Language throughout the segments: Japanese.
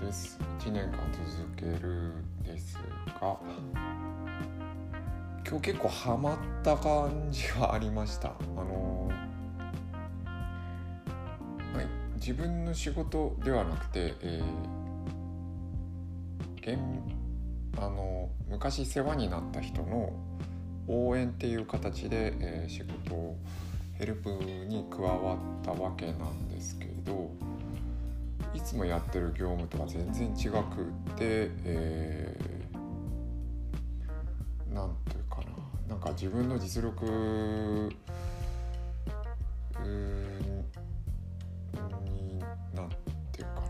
です。1年間続けるですが今日結構ハマった感じはありました。あのはい。自分の仕事ではなくて、えー、現あの昔世話になった人の応援っていう形で、えー、仕事をヘルプに加わったわけなんですけどいつもやってる業務とは全然違くて、えー、なんていうかな。なんか自分の実力になんていうか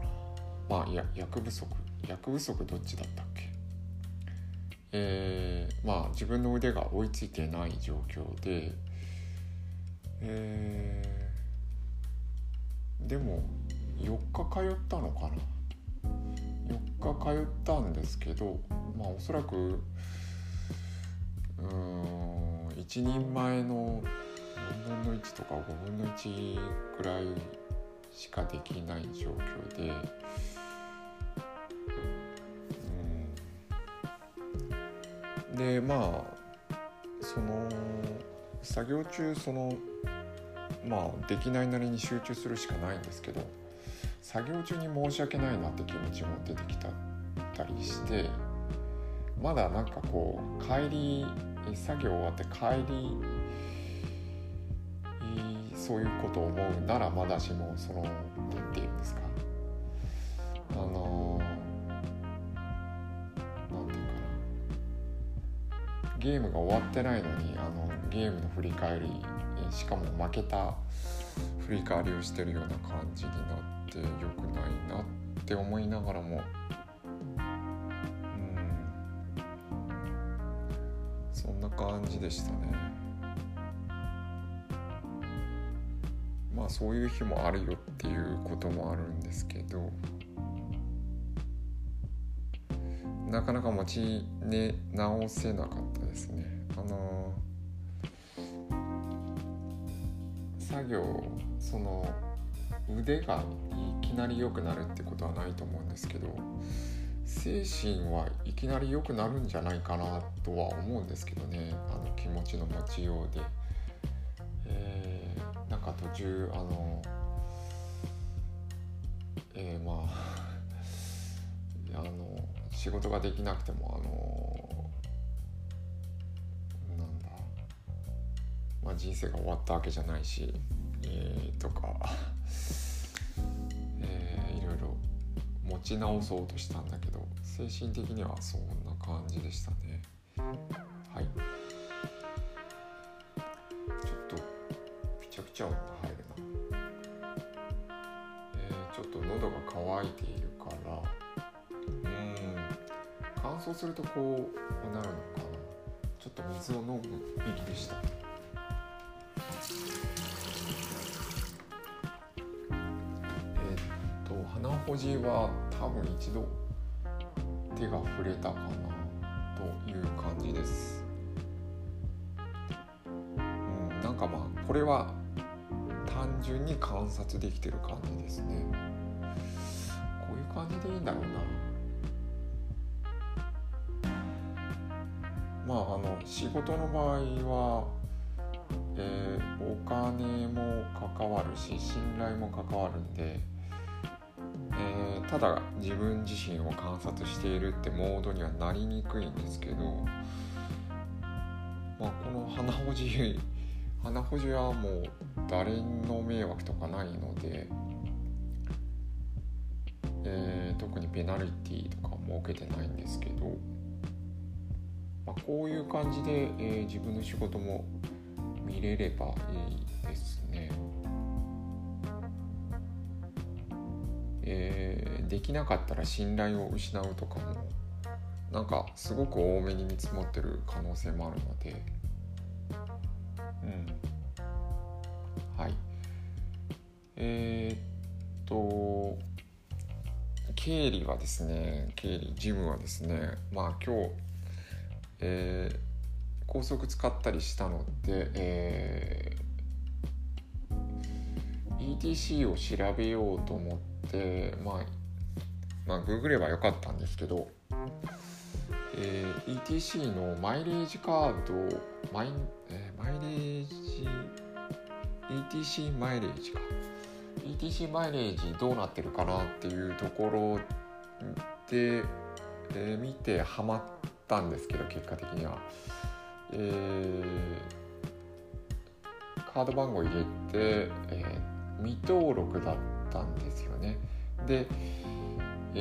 な。まあや役不足。役不足どっちだったっけ。えー、まあ自分の腕が追いついてない状況で、えー、でも4日通ったのかな？4日通ったんですけどまあおそらくうん一人前の4分の1とか5分の1くらいしかできない状況で。うんでまあその作業中そのまあできないなりに集中するしかないんですけど作業中に申し訳ないなって気持ちも出てきたたりしてまだなんかこう帰り作業終わって帰りそういうことを思うならまだしもその何て言うんですか。あの何て言うかな。ゲームが終わってないのにあのゲームの振り返りしかも負けた振り返りをしてるような感じになってよくないなって思いながらも。うん。そんな感じでしたね。まあそういう日もあるよっていうこともあるんですけど。なかなか持ち、ね、直せなかったですね。あの作業その腕がいきなり良くなるってことはないと思うんですけど精神はいきなり良くなるんじゃないかなとは思うんですけどね。あの気持ちの持ちようで、えー、なんか途中あのえー、まああの仕事ができなくてもあのなんだ、まあ、人生が終わったわけじゃないし、えー、とか、えー、いろいろ持ち直そうとしたんだけど精神的にはそんな感じでしたね。はい。ちょっとピチャピチャ音が入るな。えー、ちょっと喉が渇いているからうん。乾燥するとこうなるのかな。ちょっと水を飲むべきでした。ほじは多分一度手が触れたかなという感じです。うんなんかまあこれは単純に観察できてる感じですね。こういう感じでいいんだろうな。まあ、あの仕事の場合は、えー、お金も関わるし信頼も関わるんで、ただ自分自身を観察しているってモードにはなりにくいんですけど、まあ、この鼻ほじ 鼻ほじはもう誰の迷惑とかないので、えー、特にペナルティーとか設けてないんですけど。まあ、こういう感じで、えー、自分の仕事も見れればいいですね。えー、できなかったら信頼を失うとかもなんかすごく多めに見積もってる可能性もあるので。うん。はい。えー、っと経理はですね経理事務はですねまあ今日えー、高速使ったりしたので、えー、ETC を調べようと思って、まあ、まあ、ググればよかったんですけど、えー、ETC のマイレージカードマイ,、えー、マイレージ ETC マイレージか。ETC マイレージどうなってるかなっていうところで、えー、見てハマったんですけど結果的には、えー、カード番号入れて、えー、未登録だったんですよね。で、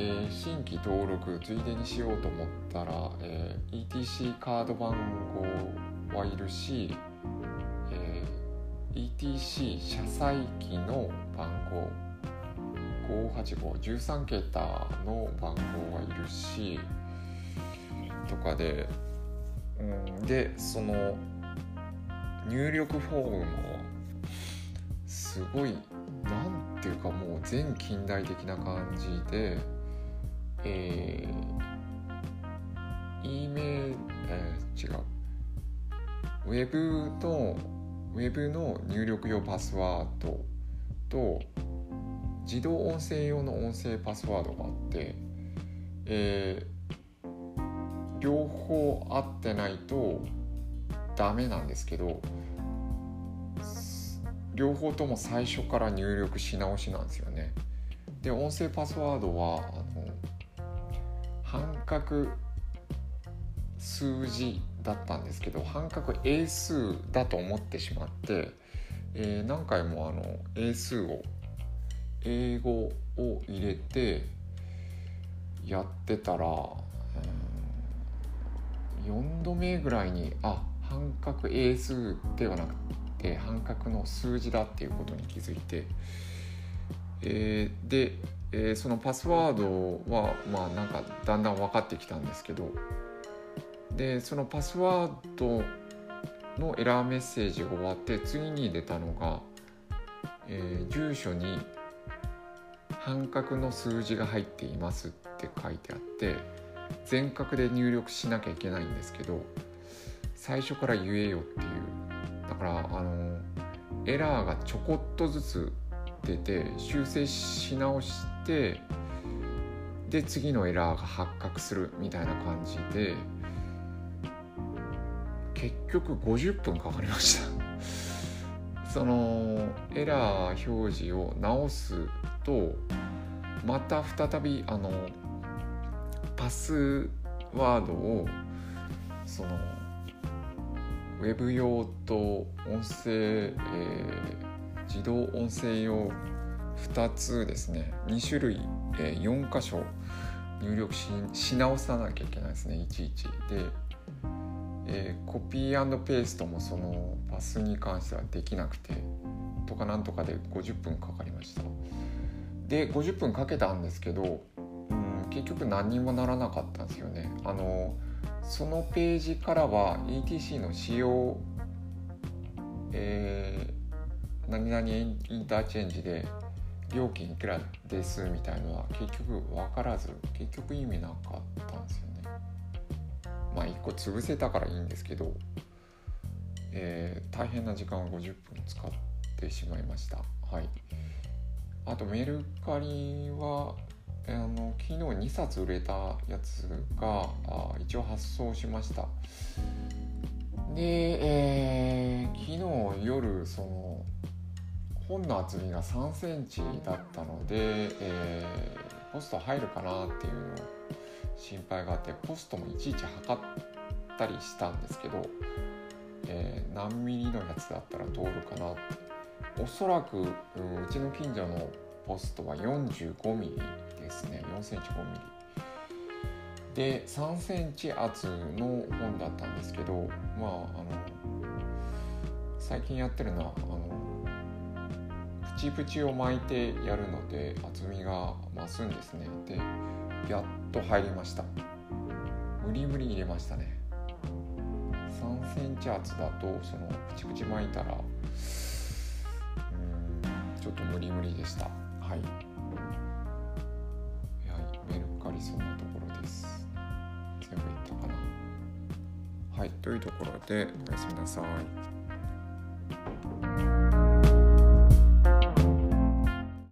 えー、新規登録ついでにしようと思ったら、えー、ETC カード番号はいるし ETC 車載機の番号58513桁の番号がいるしとかで、うん、でその入力フォームもすごいなんていうかもう全近代的な感じでえー、E メール、えー、違うウェブのウェブの入力用パスワードと自動音声用の音声パスワードがあって、えー、両方合ってないとダメなんですけど両方とも最初から入力し直しなんですよね。で音声パスワードはあの角数字だったんですけど半角英数だと思ってしまって、えー、何回もあの英数を英語を入れてやってたら、4度目ぐらいにあ半角英数ではなくて半角の数字だっていうことに気づいて、えー、で、えー、そのパスワードはまあなんかだんだん分かってきたんですけどでそのパスワードのエラーメッセージが終わって次に出たのが、えー、住所に半角の数字が入っていますって書いてあって全角で入力しなきゃいけないんですけど最初から言えよっていう。だからあのエラーがちょこっとずつ出て修正し直してで次のエラーが発覚するみたいな感じで結局50分かかりました。そのエラー表示を直すとまた再びあのパスワードをそのウェブ用と音声、えー、自動音声用2つですね。2種類、えー、4箇所入力し直さなきゃいけないですね。いちいち。でえー、コピーペーストもそのパスに関してはできなくてとかなんとかで50分かかりました。で50分かけたんですけど、うん、結局何にもならなかったんですよね。あのそのページからは ETC の使用えー、何々インターチェンジで料金いくらですみたいのは結局分からず結局意味なかったんですよねまあ1個潰せたからいいんですけど、えー、大変な時間を50分使ってしまいました。はい、あとメルカリはあの昨日2冊売れたやつがあ一応発送しました。で、えー、昨日夜その本の厚みが3センチだったので、えー、ポスト入るかなっていう心配があってポストもいちいち測ったりしたんですけど、えー、何ミリのやつだったら通るかなって。おそらく、うん、うちの近所のポストは45ミリですね。4センチ5ミリ。で3センチ厚の本だったんですけどまああの最近やってるのはあのプチプチを巻いてやるので厚みが増すんですね。でやっと入りました。無理無理入れましたね。3センチ厚だとそのプチプチ巻いたらうんちょっと無理無理でした。はい。メルカリそんなところです。全部いったかな。はい。というところでおやすみなさい。